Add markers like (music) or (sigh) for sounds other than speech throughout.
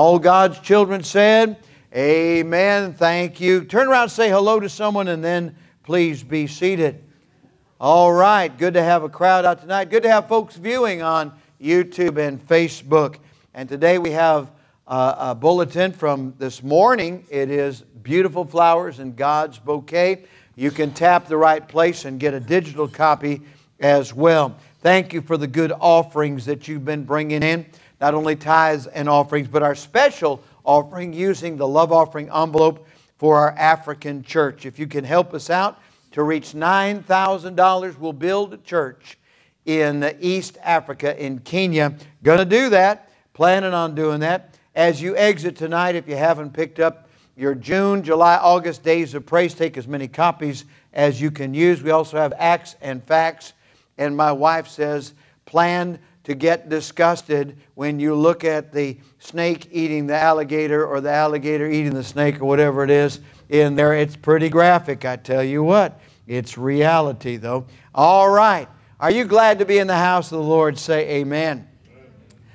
All God's children said, Amen. Thank you. Turn around say hello to someone and then please be seated. All right. Good to have a crowd out tonight. Good to have folks viewing on YouTube and Facebook. And today we have a, a bulletin from this morning. It is Beautiful Flowers in God's Bouquet. You can tap the right place and get a digital copy as well. Thank you for the good offerings that you've been bringing in, not only tithes and offerings, but our special offering using the love offering envelope for our African church. If you can help us out to reach $9,000, we'll build a church in East Africa, in Kenya. Gonna do that, planning on doing that. As you exit tonight, if you haven't picked up your June, July, August days of praise, take as many copies as you can use. We also have Acts and Facts and my wife says, plan to get disgusted when you look at the snake eating the alligator or the alligator eating the snake or whatever it is in there. It's pretty graphic, I tell you what. It's reality, though. All right. Are you glad to be in the house of the Lord? Say amen.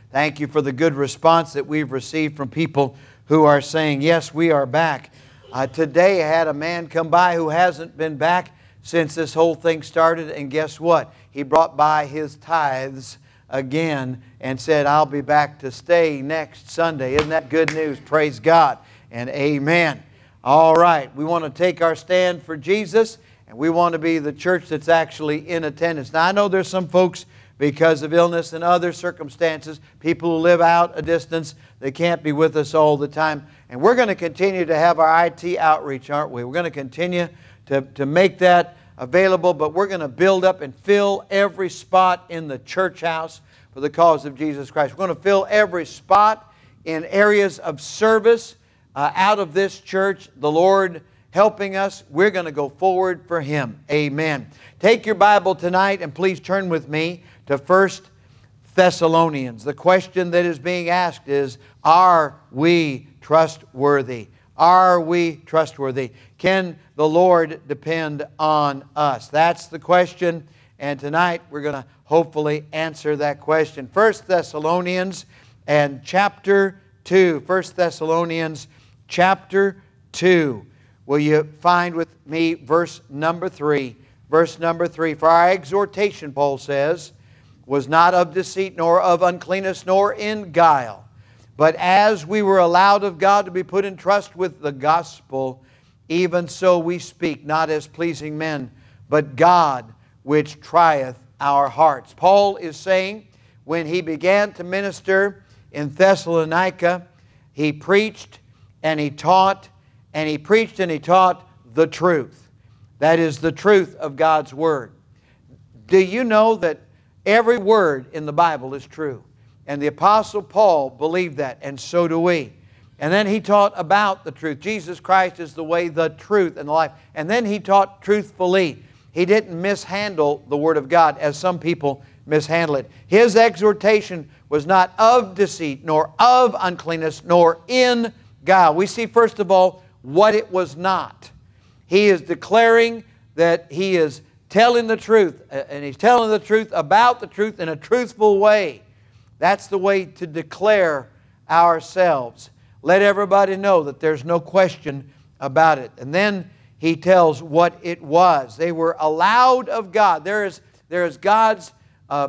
Thank you for the good response that we've received from people who are saying, Yes, we are back. Uh, today I had a man come by who hasn't been back since this whole thing started, and guess what? he brought by his tithes again and said, I'll be back to stay next Sunday. Isn't that good news? Praise God and amen. All right, we want to take our stand for Jesus and we want to be the church that's actually in attendance. Now, I know there's some folks because of illness and other circumstances, people who live out a distance, they can't be with us all the time. And we're going to continue to have our IT outreach, aren't we? We're going to continue to, to make that available, but we're going to build up and fill every spot in the church house for the cause of Jesus Christ. We're going to fill every spot in areas of service uh, out of this church. The Lord helping us, we're going to go forward for Him. Amen. Take your Bible tonight and please turn with me to First Thessalonians. The question that is being asked is Are we trustworthy? Are we trustworthy? Can the Lord depend on us? That's the question. And tonight we're going to hopefully answer that question. 1 Thessalonians and chapter 2. 1 Thessalonians chapter 2. Will you find with me verse number 3? Verse number 3. For our exhortation, Paul says, was not of deceit, nor of uncleanness, nor in guile but as we were allowed of God to be put in trust with the gospel, even so we speak, not as pleasing men, but God which trieth our hearts. Paul is saying when he began to minister in Thessalonica, he preached and he taught, and he preached and he taught the truth. That is the truth of God's Word. Do you know that every word in the Bible is true? And the Apostle Paul believed that, and so do we. And then he taught about the truth. Jesus Christ is the way, the truth, and the life. And then he taught truthfully. He didn't mishandle the Word of God as some people mishandle it. His exhortation was not of deceit, nor of uncleanness, nor in guile. We see, first of all, what it was not. He is declaring that he is telling the truth, and he's telling the truth about the truth in a truthful way. That's the way to declare ourselves. Let everybody know that there's no question about it. And then he tells what it was. They were allowed of God. There is, there is God's uh,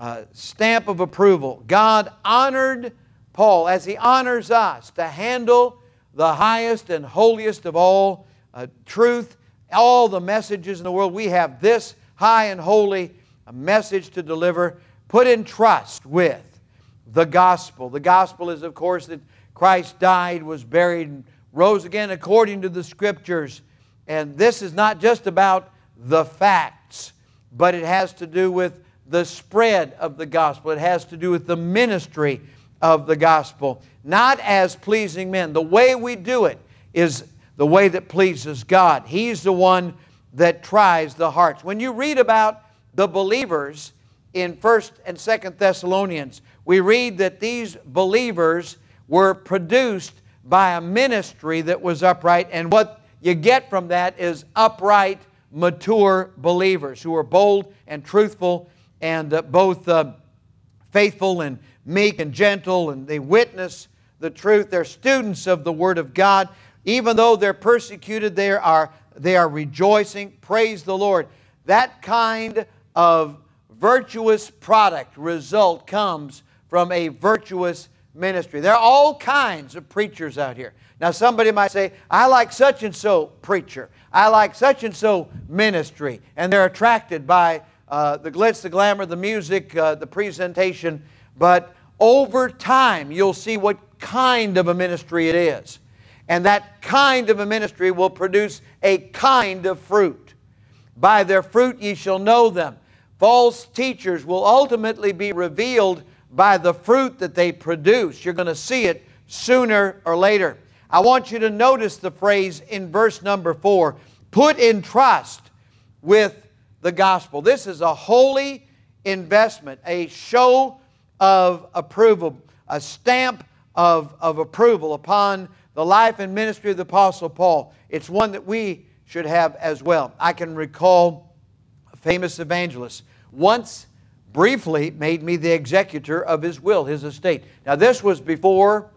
uh, stamp of approval. God honored Paul as he honors us to handle the highest and holiest of all uh, truth, all the messages in the world. We have this high and holy message to deliver, put in trust with the gospel. The gospel is, of course, that Christ died, was buried, and rose again according to the scriptures. And this is not just about the facts, but it has to do with the spread of the gospel. It has to do with the ministry of the gospel. Not as pleasing men. The way we do it is the way that pleases God. He's the one that tries the hearts. When you read about the believers in 1st and 2nd Thessalonians, we read that these believers were produced by a ministry that was upright, and what you get from that is upright, mature believers who are bold and truthful and uh, both uh, faithful and meek and gentle, and they witness the truth. They're students of the Word of God. Even though they're persecuted, they are, they are rejoicing. Praise the Lord. That kind of virtuous product, result, comes from a virtuous ministry. There are all kinds of preachers out here. Now, somebody might say, I like such and so preacher. I like such and so ministry. And they're attracted by uh, the glitz, the glamour, the music, uh, the presentation. But over time, you'll see what kind of a ministry it is. And that kind of a ministry will produce a kind of fruit. By their fruit ye shall know them. False teachers will ultimately be revealed by the fruit that they produce. You're going to see it sooner or later. I want you to notice the phrase in verse number four put in trust with the gospel. This is a holy investment, a show of approval, a stamp of, of approval upon the life and ministry of the Apostle Paul. It's one that we should have as well. I can recall a famous evangelist once briefly made me the executor of his will, his estate. Now, this was before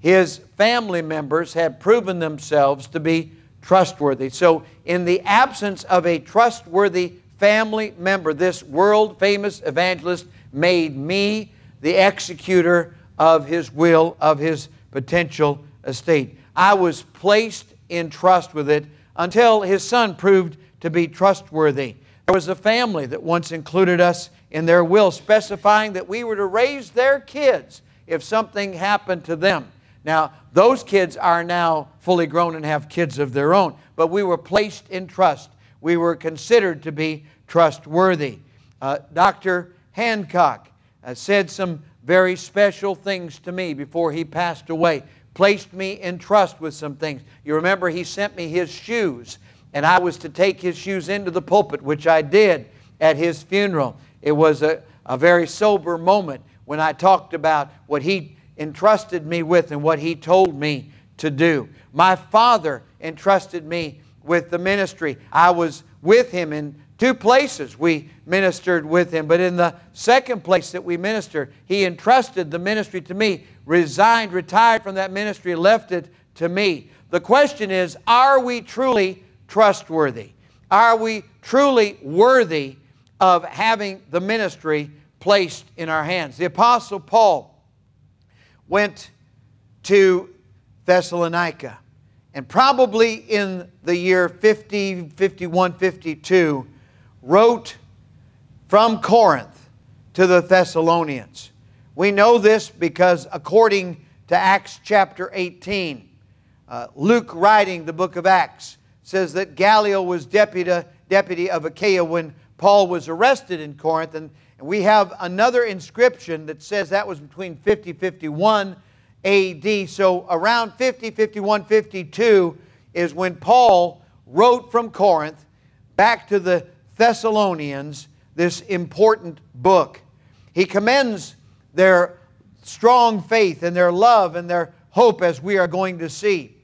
his family members had proven themselves to be trustworthy. So, in the absence of a trustworthy family member, this world famous evangelist made me the executor of his will, of his potential estate. I was placed in trust with it until his son proved to be trustworthy. There was a family that once included us in their will, specifying that we were to raise their kids if something happened to them. Now, those kids are now fully grown and have kids of their own, but we were placed in trust. We were considered to be trustworthy. Uh, Dr. Hancock uh, said some very special things to me before he passed away, placed me in trust with some things. You remember he sent me his shoes, and I was to take his shoes into the pulpit, which I did at his funeral. It was a, a very sober moment when I talked about what he entrusted me with and what he told me to do. My father entrusted me with the ministry. I was with him in two places we ministered with him, but in the second place that we ministered, he entrusted the ministry to me, resigned, retired from that ministry, left it to me. The question is are we truly trustworthy? Are we truly worthy of having the ministry placed in our hands? The Apostle Paul went to Thessalonica. And probably in the year 50, 51, 52, wrote from Corinth to the Thessalonians. We know this because according to Acts chapter 18, uh, Luke writing the book of Acts says that Gallio was deputy, deputy of Achaia when Paul was arrested in Corinth. And, we have another inscription that says that was between 50 51 AD. So around 50, 51, 52 is when Paul wrote from Corinth back to the Thessalonians this important book. He commends their strong faith and their love and their hope, as we are going to see.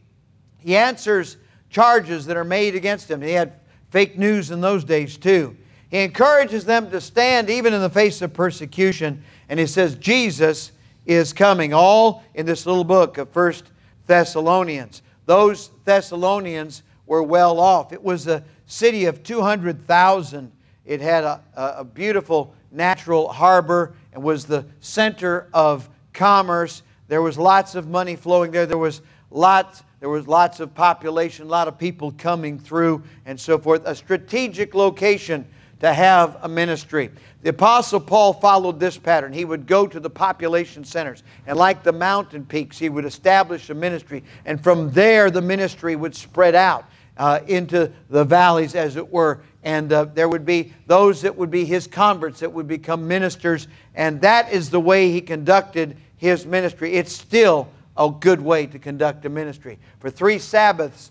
He answers charges that are made against him. He had fake news in those days, too. He encourages them to stand even in the face of persecution, and he says, Jesus is coming. All in this little book of First Thessalonians. Those Thessalonians were well off. It was a city of 200,000. It had a, a beautiful natural harbor and was the center of commerce. There was lots of money flowing there. There was lots, there was lots of population, a lot of people coming through, and so forth. A strategic location to have a ministry. The Apostle Paul followed this pattern. He would go to the population centers, and like the mountain peaks, he would establish a ministry, and from there the ministry would spread out uh, into the valleys, as it were. And uh, there would be those that would be his converts that would become ministers, and that is the way he conducted his ministry. It's still a good way to conduct a ministry. For three Sabbaths,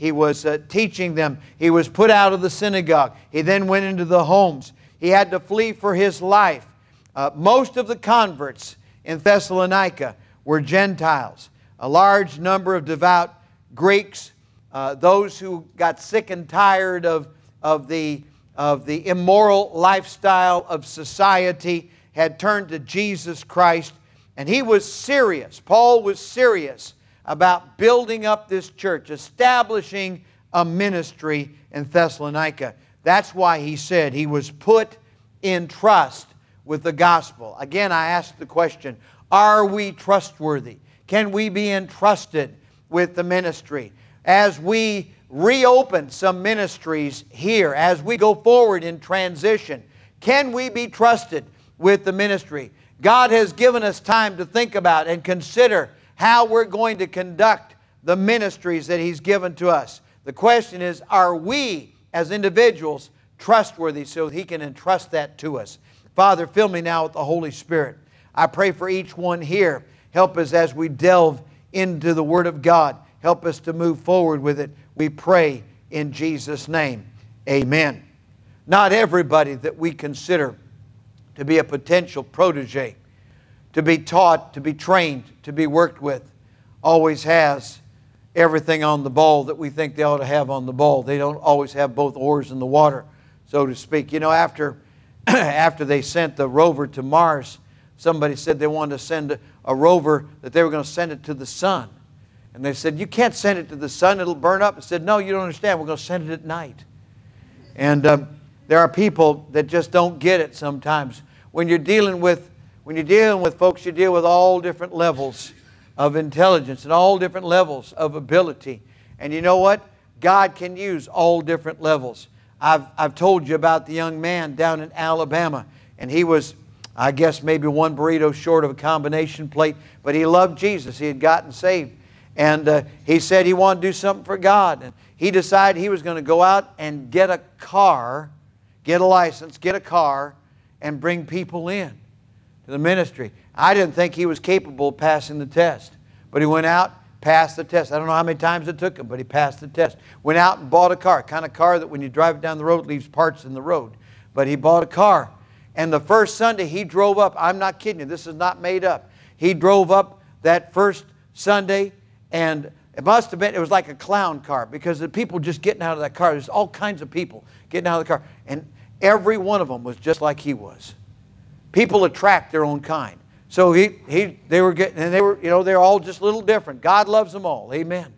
he was uh, teaching them. He was put out of the synagogue. He then went into the homes. He had to flee for his life. Uh, most of the converts in Thessalonica were Gentiles. A large number of devout Greeks, uh, those who got sick and tired of, of, the, of the immoral lifestyle of society, had turned to Jesus Christ. And he was serious. Paul was serious about building up this church, establishing a ministry in Thessalonica. That's why he said he was put in trust with the gospel. Again, I ask the question are we trustworthy? Can we be entrusted with the ministry? As we reopen some ministries here, as we go forward in transition, can we be trusted with the ministry? God has given us time to think about and consider how we're going to conduct the ministries that He's given to us. The question is, are we as individuals trustworthy so He can entrust that to us? Father, fill me now with the Holy Spirit. I pray for each one here. Help us as we delve into the Word of God. Help us to move forward with it. We pray in Jesus' name. Amen. Not everybody that we consider to be a potential protege, to be taught, to be trained, to be worked with, always has everything on the ball that we think they ought to have on the ball. They don't always have both oars in the water, so to speak. You know, after, (clears throat) after they sent the rover to Mars, somebody said they wanted to send a, a rover, that they were going to send it to the sun. And they said, You can't send it to the sun, it'll burn up. I said, No, you don't understand. We're going to send it at night. And um, there are people that just don't get it sometimes. When you're dealing with when you're dealing with folks, you deal with all different levels of intelligence and all different levels of ability. And you know what? God can use all different levels. I've, I've told you about the young man down in Alabama, and he was, I guess, maybe one burrito short of a combination plate, but he loved Jesus. He had gotten saved. And uh, he said he wanted to do something for God. And he decided he was going to go out and get a car, get a license, get a car, and bring people in to the ministry. I didn't think he was capable of passing the test. But he went out, passed the test. I don't know how many times it took him, but he passed the test. Went out and bought a car, kind of car that when you drive it down the road leaves parts in the road. But he bought a car. And the first Sunday he drove up, I'm not kidding you, this is not made up. He drove up that first Sunday and it must have been, it was like a clown car because the people just getting out of that car, there's all kinds of people getting out of the car. And every one of them was just like he was. People attract their own kind. So he, he, they were getting, and they were, you know, they're all just a little different. God loves them all. Amen.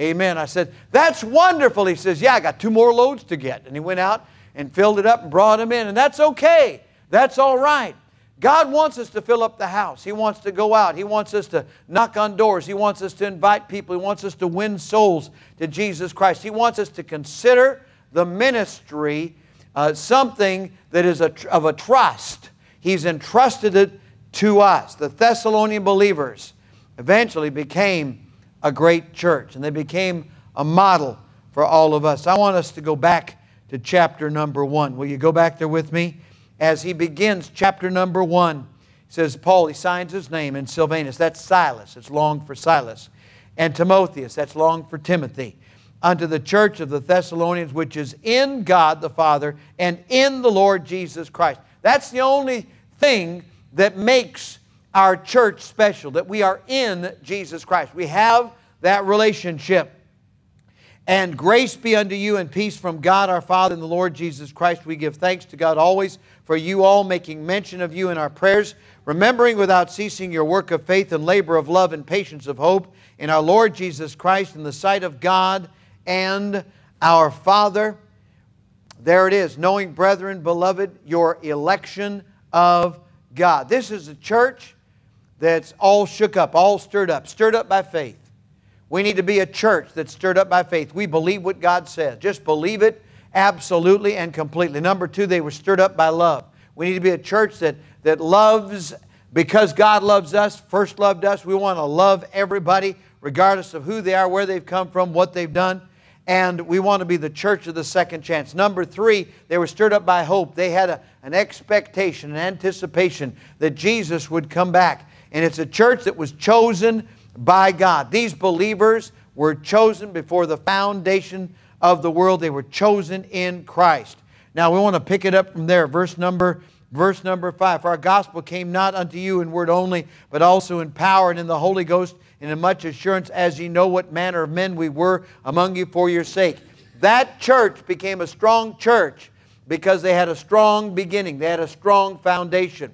Amen. I said, that's wonderful. He says, yeah, I got two more loads to get. And he went out and filled it up and brought them in. And that's okay. That's all right. God wants us to fill up the house. He wants to go out. He wants us to knock on doors. He wants us to invite people. He wants us to win souls to Jesus Christ. He wants us to consider the ministry uh, something that is a, of a trust. He's entrusted it to us. The Thessalonian believers eventually became a great church and they became a model for all of us. I want us to go back to chapter number one. Will you go back there with me? As he begins chapter number one, he says, Paul, he signs his name, in Silvanus, that's Silas, it's long for Silas, and Timotheus, that's long for Timothy, unto the church of the Thessalonians, which is in God the Father and in the Lord Jesus Christ. That's the only thing that makes our church special, that we are in Jesus Christ. We have that relationship. And grace be unto you and peace from God our Father and the Lord Jesus Christ. We give thanks to God always for you all, making mention of you in our prayers, remembering without ceasing your work of faith and labor of love and patience of hope in our Lord Jesus Christ in the sight of God and our Father. There it is, knowing, brethren, beloved, your election of God. This is a church that's all shook up, all stirred up, stirred up by faith. We need to be a church that's stirred up by faith. We believe what God says. Just believe it absolutely and completely. Number two, they were stirred up by love. We need to be a church that, that loves because God loves us, first loved us. We want to love everybody, regardless of who they are, where they've come from, what they've done and we want to be the church of the second chance. Number three, they were stirred up by hope. They had a, an expectation, an anticipation that Jesus would come back. And it's a church that was chosen by God. These believers were chosen before the foundation of the world. They were chosen in Christ. Now we want to pick it up from there. Verse number verse number 5. For our gospel came not unto you in word only, but also in power and in the Holy Ghost and in much assurance, as ye know what manner of men we were among you for your sake. That church became a strong church because they had a strong beginning, they had a strong foundation.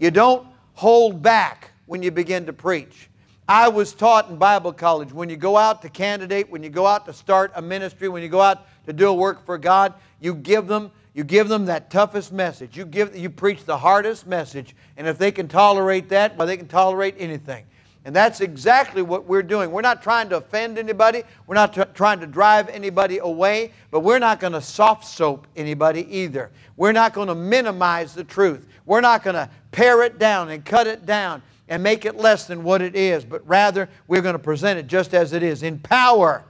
You don't hold back when you begin to preach. I was taught in Bible college when you go out to candidate, when you go out to start a ministry, when you go out to do a work for God, you give them you give them that toughest message. You give you preach the hardest message, and if they can tolerate that, well, they can tolerate anything. And that's exactly what we're doing. We're not trying to offend anybody. We're not trying to drive anybody away, but we're not going to soft soap anybody either. We're not going to minimize the truth. We're not going to pare it down and cut it down and make it less than what it is, but rather we're going to present it just as it is in power,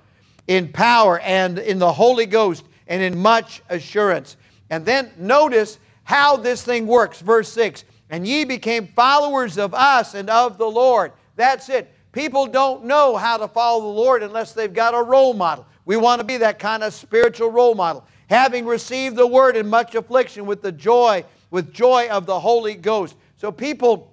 in power and in the Holy Ghost and in much assurance. And then notice how this thing works. Verse 6 And ye became followers of us and of the Lord. That's it. People don't know how to follow the Lord unless they've got a role model. We want to be that kind of spiritual role model. Having received the word in much affliction with the joy, with joy of the Holy Ghost. So people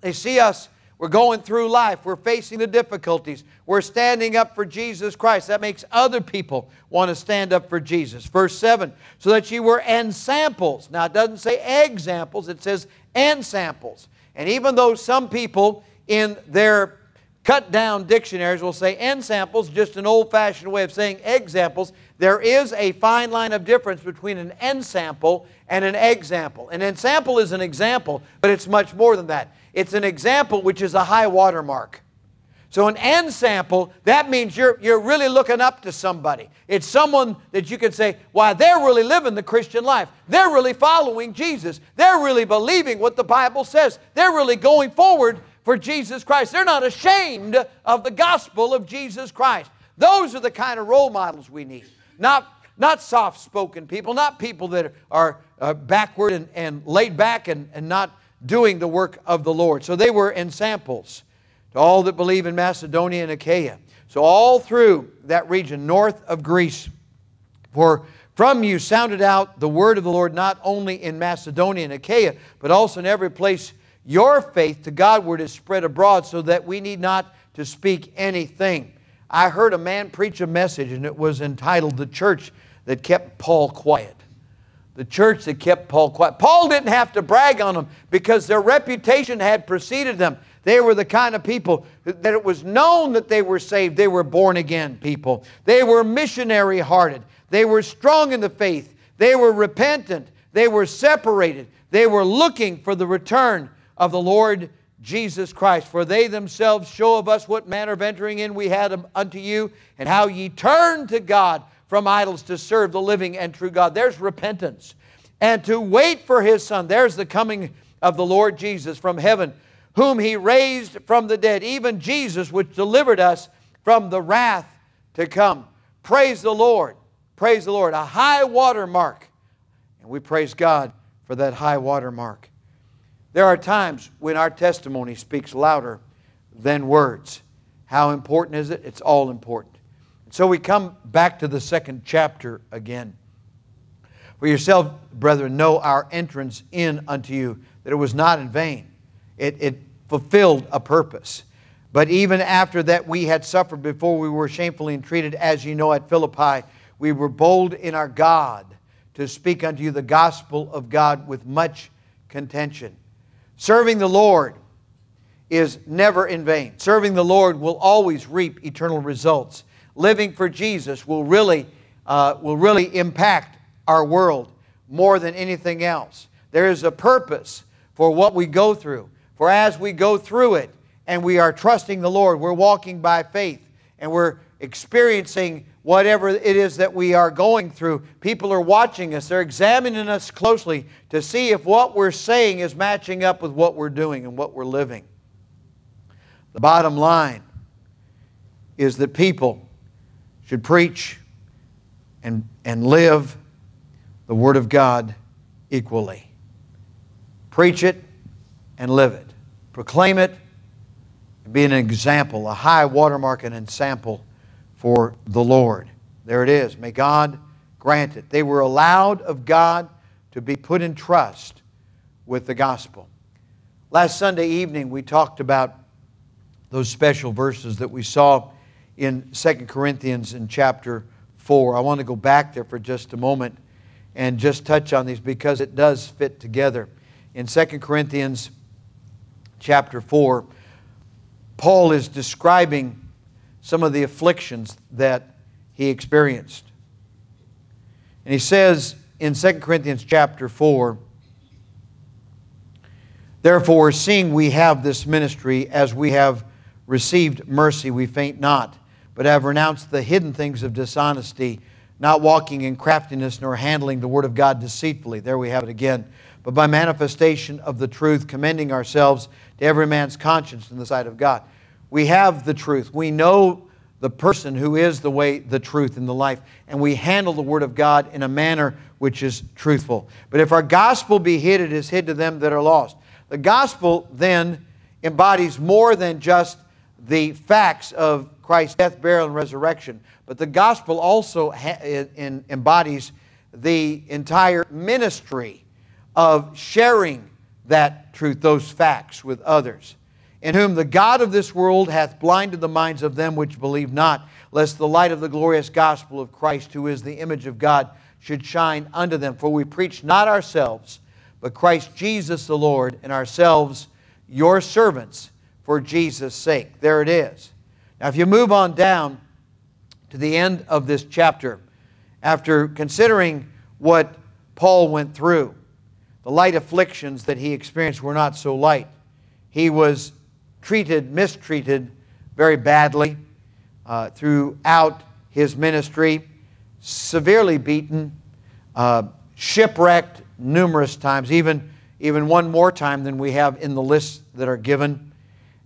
they see us, we're going through life, we're facing the difficulties, we're standing up for Jesus Christ. That makes other people want to stand up for Jesus. Verse 7 so that ye were ensamples. Now, it doesn't say examples, it says ensamples. And even though some people in their cut down dictionaries will say n ensamples, just an old fashioned way of saying examples, there is a fine line of difference between an ensample and an example. An ensample is an example, but it's much more than that. It's an example which is a high watermark. So an ensample, that means you're, you're really looking up to somebody. It's someone that you can say, why, they're really living the Christian life. They're really following Jesus. They're really believing what the Bible says. They're really going forward for Jesus Christ. They're not ashamed of the gospel of Jesus Christ. Those are the kind of role models we need. Not, not soft spoken people, not people that are, are backward and, and laid back and, and not doing the work of the Lord. So they were ensamples to all that believe in Macedonia and Achaia. So all through that region, north of Greece, for from you sounded out the word of the Lord not only in Macedonia and Achaia, but also in every place your faith to Godward is spread abroad, so that we need not to speak anything. I heard a man preach a message, and it was entitled The Church That Kept Paul Quiet the church that kept Paul quiet. Paul didn't have to brag on them because their reputation had preceded them. They were the kind of people that it was known that they were saved. They were born again people. They were missionary hearted. They were strong in the faith. They were repentant. They were separated. They were looking for the return of the Lord Jesus Christ. For they themselves show of us what manner of entering in we had unto you, and how ye turned to God from idols to serve the living and true God. There's repentance. And to wait for his Son. There's the coming of the Lord Jesus from heaven, whom he raised from the dead, even Jesus, which delivered us from the wrath to come. Praise the Lord. Praise the Lord. A high water mark. And we praise God for that high water mark. There are times when our testimony speaks louder than words. How important is it? It's all important. So we come back to the second chapter again. For yourself, brethren, know our entrance in unto you, that it was not in vain. It, it fulfilled a purpose. But even after that we had suffered before we were shamefully entreated, as you know at Philippi, we were bold in our God to speak unto you the gospel of God with much contention. Serving the Lord is never in vain. Serving the Lord will always reap eternal results living for Jesus will really, uh, will really impact our world more than anything else. There is a purpose for what we go through. For as we go through it and we are trusting the Lord, we're walking by faith and we're experiencing whatever it is that we are going through. People are watching us, they're examining us closely to see if what we're saying is matching up with what we're doing and what we're living. The bottom line is that people should preach and, and live the Word of God equally. Preach it and live it. Proclaim it and be an example, a high watermark and example for the Lord. There it is. May God grant it. They were allowed of God to be put in trust with the gospel. Last Sunday evening, we talked about those special verses that we saw in 2 Corinthians in chapter 4. I want to go back there for just a moment and just touch on these because it does fit together. In 2 Corinthians chapter 4, Paul is describing some of the afflictions that he experienced. And he says in 2 Corinthians chapter 4, Therefore, seeing we have this ministry, as we have received mercy, we faint not, but have renounced the hidden things of dishonesty, not walking in craftiness, nor handling the word of God deceitfully. There we have it again. But by manifestation of the truth, commending ourselves to every man's conscience in the sight of God. We have the truth. We know the person who is the way, the truth, and the life. And we handle the Word of God in a manner which is truthful. But if our gospel be hid, it is hid to them that are lost. The gospel then embodies more than just the facts of Christ's death, burial, and resurrection, but the gospel also embodies the entire ministry of sharing that truth, those facts, with others. In whom the God of this world hath blinded the minds of them which believe not, lest the light of the glorious gospel of Christ, who is the image of God, should shine unto them. For we preach not ourselves, but Christ Jesus the Lord, and ourselves your servants for Jesus' sake. There it is. Now, if you move on down to the end of this chapter, after considering what Paul went through, the light afflictions that he experienced were not so light. He was treated, mistreated very badly uh, throughout his ministry, severely beaten, uh, shipwrecked, numerous times, even, even one more time than we have in the lists that are given.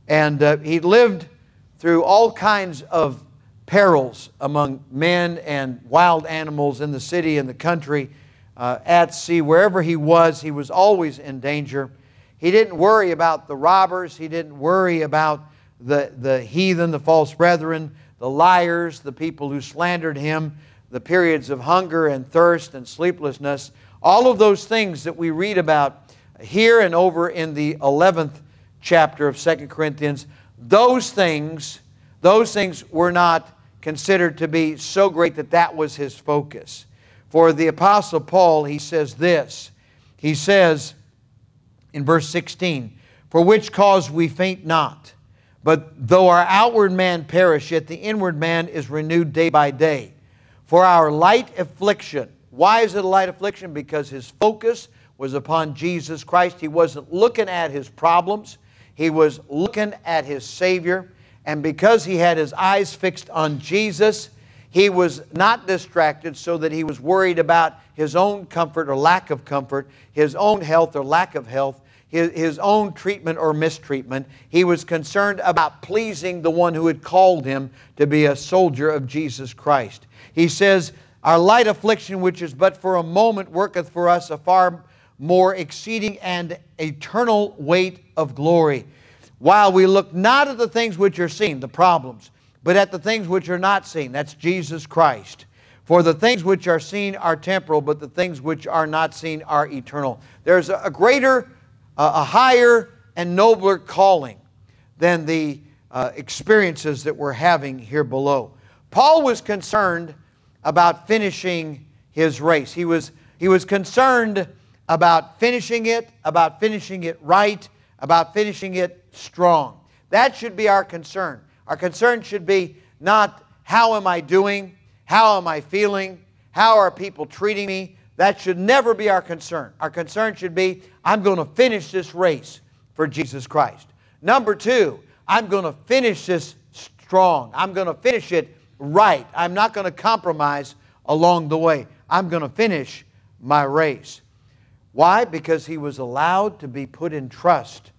And uh, he lived through all kinds of perils among men and wild animals in the city and the country, uh, at sea, wherever he was, he was always in danger. He didn't worry about the robbers, he didn't worry about the, the heathen, the false brethren, the liars, the people who slandered him, the periods of hunger and thirst and sleeplessness. All of those things that we read about here and over in the 11th chapter of Second Corinthians, those things, those things were not considered to be so great that that was his focus. For the Apostle Paul, he says this. He says in verse 16, For which cause we faint not, but though our outward man perish, yet the inward man is renewed day by day. For our light affliction, why is it a light affliction? Because his focus was upon Jesus Christ. He wasn't looking at his problems, he was looking at his Savior. And because he had his eyes fixed on Jesus, he was not distracted so that he was worried about his own comfort or lack of comfort, his own health or lack of health, his, his own treatment or mistreatment. He was concerned about pleasing the one who had called him to be a soldier of Jesus Christ. He says, our light affliction, which is but for a moment, worketh for us a far more exceeding and eternal weight of glory. While we look not at the things which are seen, the problems, but at the things which are not seen. That's Jesus Christ. For the things which are seen are temporal, but the things which are not seen are eternal. There's a greater, a higher, and nobler calling than the uh, experiences that we're having here below. Paul was concerned about finishing his race. He was, he was concerned about finishing it, about finishing it right, about finishing it strong. That should be our concern. Our concern should be not how am I doing, how am I feeling, how are people treating me. That should never be our concern. Our concern should be I'm going to finish this race for Jesus Christ. Number two, I'm going to finish this strong. I'm going to finish it right. I'm not going to compromise along the way. I'm going to finish my race. Why? Because he was allowed to be put in trust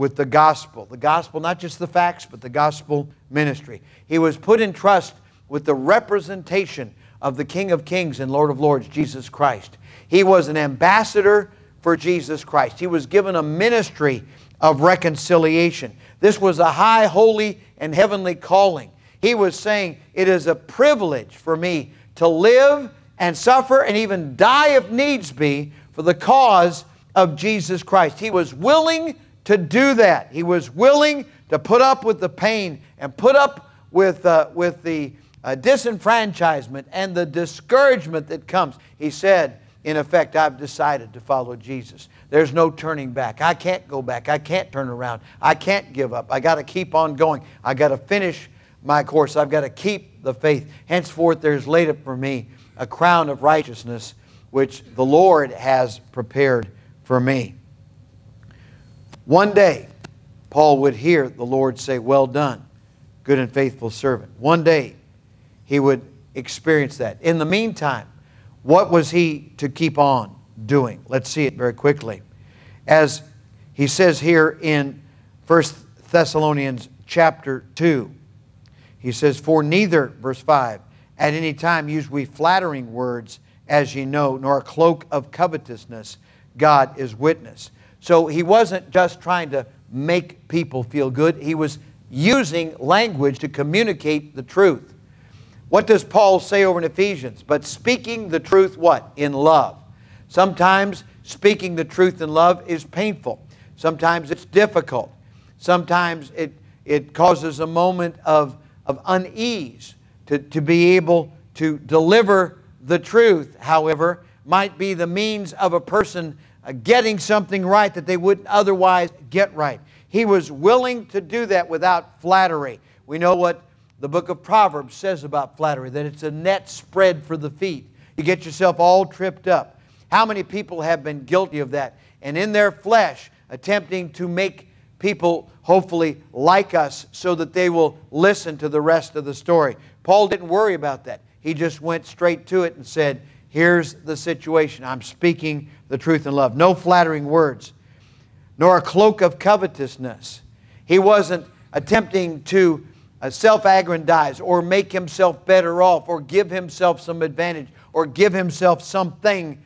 with the gospel. The gospel, not just the facts, but the gospel ministry. He was put in trust with the representation of the King of Kings and Lord of Lords, Jesus Christ. He was an ambassador for Jesus Christ. He was given a ministry of reconciliation. This was a high, holy, and heavenly calling. He was saying, It is a privilege for me to live and suffer and even die if needs be for the cause of Jesus Christ. He was willing to do that. He was willing to put up with the pain and put up with, uh, with the uh, disenfranchisement and the discouragement that comes. He said, in effect, I've decided to follow Jesus. There's no turning back. I can't go back. I can't turn around. I can't give up. I got to keep on going. I got to finish my course. I've got to keep the faith. Henceforth, there's laid up for me a crown of righteousness, which the Lord has prepared for me. One day, Paul would hear the Lord say, Well done, good and faithful servant. One day, he would experience that. In the meantime, what was he to keep on doing? Let's see it very quickly. As he says here in 1 Thessalonians chapter 2, he says, For neither, verse 5, at any time use we flattering words, as ye know, nor a cloak of covetousness. God is witness. So he wasn't just trying to make people feel good, he was using language to communicate the truth. What does Paul say over in Ephesians? But speaking the truth, what? In love. Sometimes speaking the truth in love is painful. Sometimes it's difficult. Sometimes it, it causes a moment of, of unease to, to be able to deliver the truth, however, might be the means of a person Uh, getting something right that they wouldn't otherwise get right. He was willing to do that without flattery. We know what the book of Proverbs says about flattery that it's a net spread for the feet. You get yourself all tripped up. How many people have been guilty of that? And in their flesh, attempting to make people hopefully like us so that they will listen to the rest of the story. Paul didn't worry about that. He just went straight to it and said, Here's the situation. I'm speaking the truth in love. No flattering words, nor a cloak of covetousness. He wasn't attempting to uh, self aggrandize or make himself better off or give himself some advantage or give himself something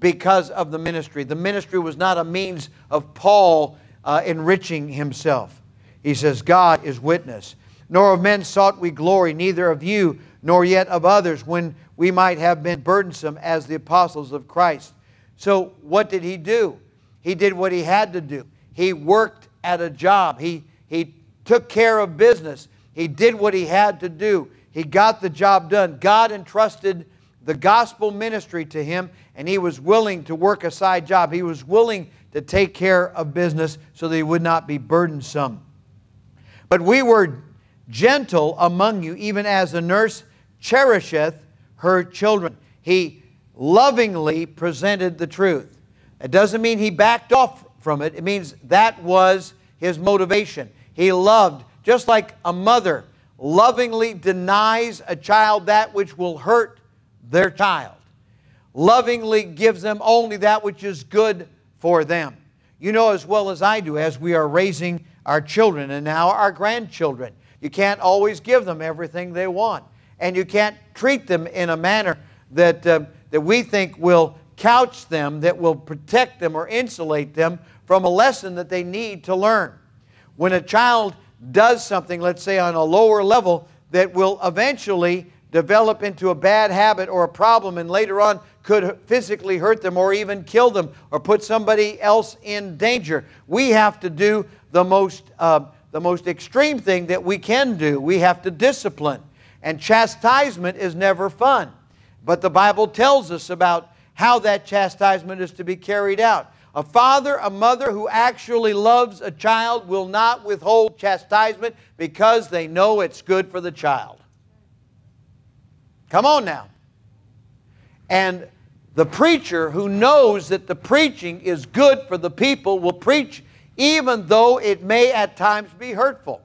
because of the ministry. The ministry was not a means of Paul uh, enriching himself. He says, God is witness. Nor of men sought we glory, neither of you, nor yet of others, when we might have been burdensome as the apostles of Christ. So, what did he do? He did what he had to do. He worked at a job, he, he took care of business, he did what he had to do. He got the job done. God entrusted the gospel ministry to him, and he was willing to work a side job. He was willing to take care of business so that he would not be burdensome. But we were gentle among you, even as a nurse cherisheth her children. He lovingly presented the truth. It doesn't mean he backed off from it, it means that was his motivation. He loved, just like a mother lovingly denies a child that which will hurt their child, lovingly gives them only that which is good for them. You know as well as I do, as we are raising our children and now our grandchildren, you can't always give them everything they want and you can't treat them in a manner that, uh, that we think will couch them, that will protect them or insulate them from a lesson that they need to learn. When a child does something, let's say on a lower level, that will eventually develop into a bad habit or a problem and later on could physically hurt them or even kill them or put somebody else in danger. We have to do the most, uh, the most extreme thing that we can do. We have to discipline. And chastisement is never fun. But the Bible tells us about how that chastisement is to be carried out. A father, a mother who actually loves a child will not withhold chastisement because they know it's good for the child. Come on now. And the preacher who knows that the preaching is good for the people will preach even though it may at times be hurtful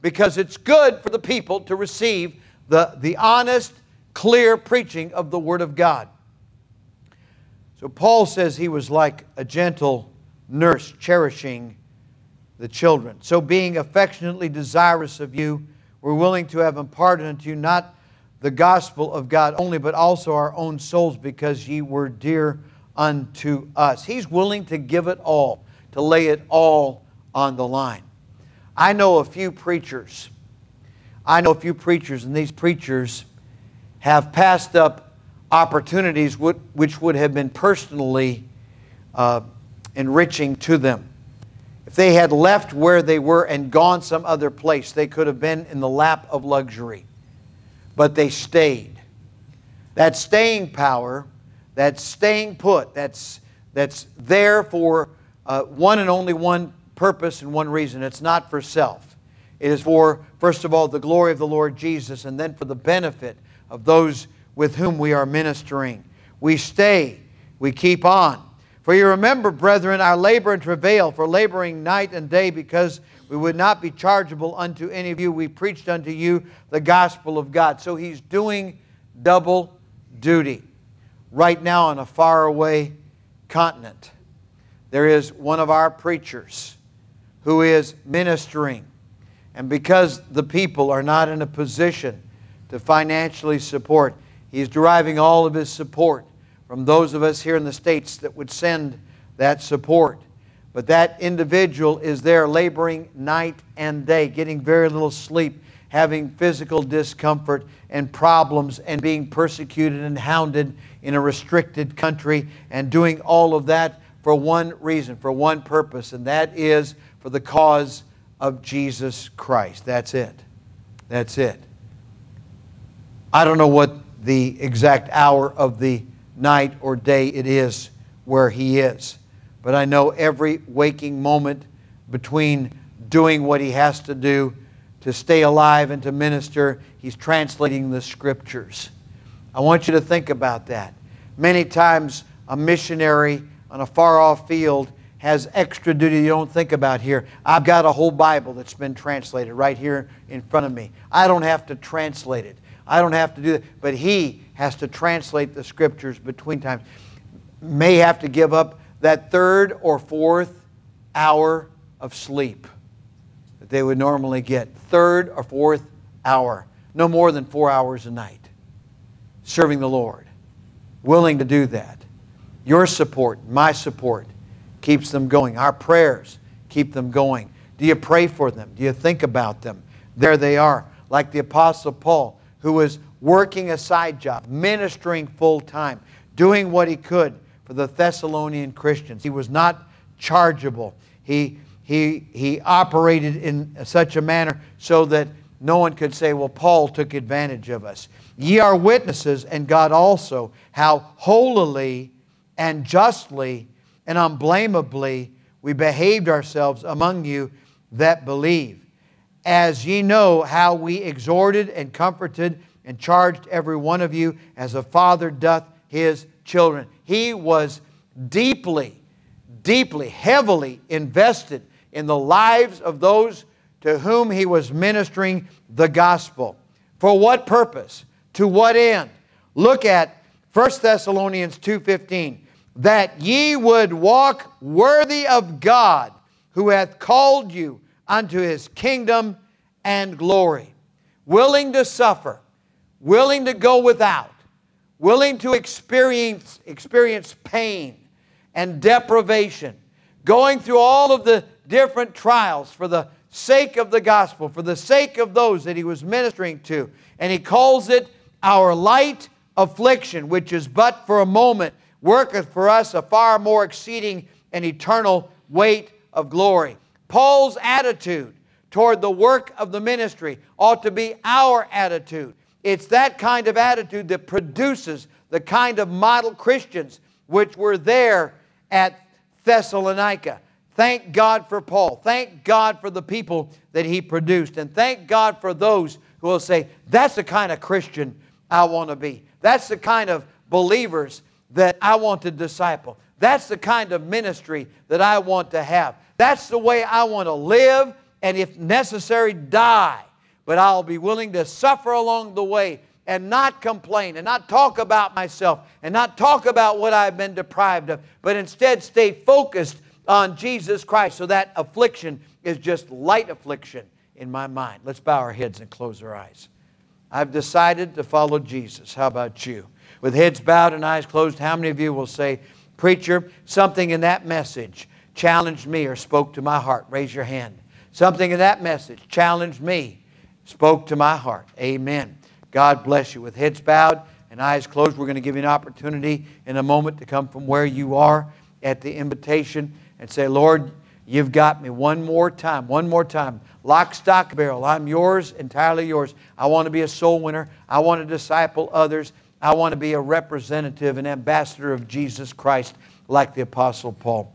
because it's good for the people to receive the, the honest, clear preaching of the Word of God. So Paul says he was like a gentle nurse cherishing the children. So being affectionately desirous of you, we're willing to have imparted unto you not the gospel of God only, but also our own souls, because ye were dear unto us. He's willing to give it all, to lay it all on the line. I know a few preachers. I know a few preachers, and these preachers have passed up opportunities which would have been personally uh, enriching to them. If they had left where they were and gone some other place, they could have been in the lap of luxury. But they stayed. That staying power, that staying put, that's, that's there for uh, one and only one purpose and one reason. It's not for self. It is for, first of all, the glory of the Lord Jesus, and then for the benefit of those with whom we are ministering. We stay, we keep on. For you remember, brethren, our labor and travail, for laboring night and day, because we would not be chargeable unto any of you. We preached unto you the gospel of God. So he's doing double duty. Right now, on a faraway continent, there is one of our preachers who is ministering. And because the people are not in a position to financially support, he's deriving all of his support from those of us here in the States that would send that support. But that individual is there laboring night and day, getting very little sleep, having physical discomfort and problems, and being persecuted and hounded in a restricted country, and doing all of that for one reason, for one purpose, and that is for the cause of Jesus Christ. That's it. That's it. I don't know what the exact hour of the night or day it is where he is, but I know every waking moment between doing what he has to do to stay alive and to minister, he's translating the scriptures. I want you to think about that. Many times, a missionary on a far off field has extra duty you don't think about here. I've got a whole Bible that's been translated right here in front of me. I don't have to translate it. I don't have to do that. But he has to translate the scriptures between times. May have to give up that third or fourth hour of sleep that they would normally get. Third or fourth hour. No more than four hours a night. Serving the Lord. Willing to do that. Your support, my support, keeps them going. Our prayers keep them going. Do you pray for them? Do you think about them? There they are, like the Apostle Paul, who was working a side job, ministering full time, doing what he could for the Thessalonian Christians. He was not chargeable. He, he, he operated in such a manner so that no one could say, well, Paul took advantage of us. Ye are witnesses, and God also, how holily and justly and unblameably we behaved ourselves among you that believe. As ye know how we exhorted and comforted and charged every one of you as a father doth his children. He was deeply, deeply, heavily invested in the lives of those to whom he was ministering the gospel. For what purpose? To what end? Look at 1 Thessalonians 2:15 that ye would walk worthy of God, who hath called you unto his kingdom and glory. Willing to suffer, willing to go without, willing to experience, experience pain and deprivation, going through all of the different trials for the sake of the gospel, for the sake of those that he was ministering to. And he calls it our light affliction, which is but for a moment worketh for us a far more exceeding and eternal weight of glory. Paul's attitude toward the work of the ministry ought to be our attitude. It's that kind of attitude that produces the kind of model Christians which were there at Thessalonica. Thank God for Paul. Thank God for the people that he produced. And thank God for those who will say, that's the kind of Christian I want to be. That's the kind of believers that I want to disciple. That's the kind of ministry that I want to have. That's the way I want to live, and if necessary, die. But I'll be willing to suffer along the way and not complain and not talk about myself and not talk about what I've been deprived of, but instead stay focused on Jesus Christ. So that affliction is just light affliction in my mind. Let's bow our heads and close our eyes. I've decided to follow Jesus. How about you? With heads bowed and eyes closed, how many of you will say, Preacher, something in that message challenged me or spoke to my heart? Raise your hand. Something in that message challenged me, spoke to my heart. Amen. God bless you. With heads bowed and eyes closed, we're going to give you an opportunity in a moment to come from where you are at the invitation and say, Lord, you've got me one more time, one more time. Lock, stock, barrel. I'm yours, entirely yours. I want to be a soul winner. I want to disciple others. I want to be a representative, an ambassador of Jesus Christ like the Apostle Paul.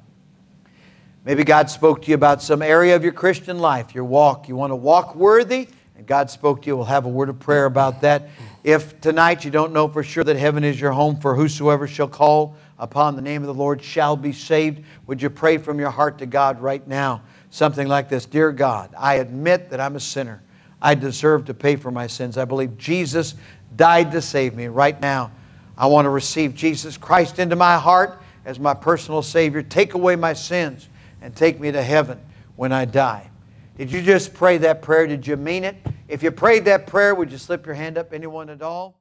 Maybe God spoke to you about some area of your Christian life, your walk. You want to walk worthy, and God spoke to you. We'll have a word of prayer about that. If tonight you don't know for sure that heaven is your home, for whosoever shall call upon the name of the Lord shall be saved, would you pray from your heart to God right now? Something like this Dear God, I admit that I'm a sinner. I deserve to pay for my sins. I believe Jesus died to save me. Right now, I want to receive Jesus Christ into my heart as my personal Savior. Take away my sins and take me to heaven when I die. Did you just pray that prayer? Did you mean it? If you prayed that prayer, would you slip your hand up? Anyone at all?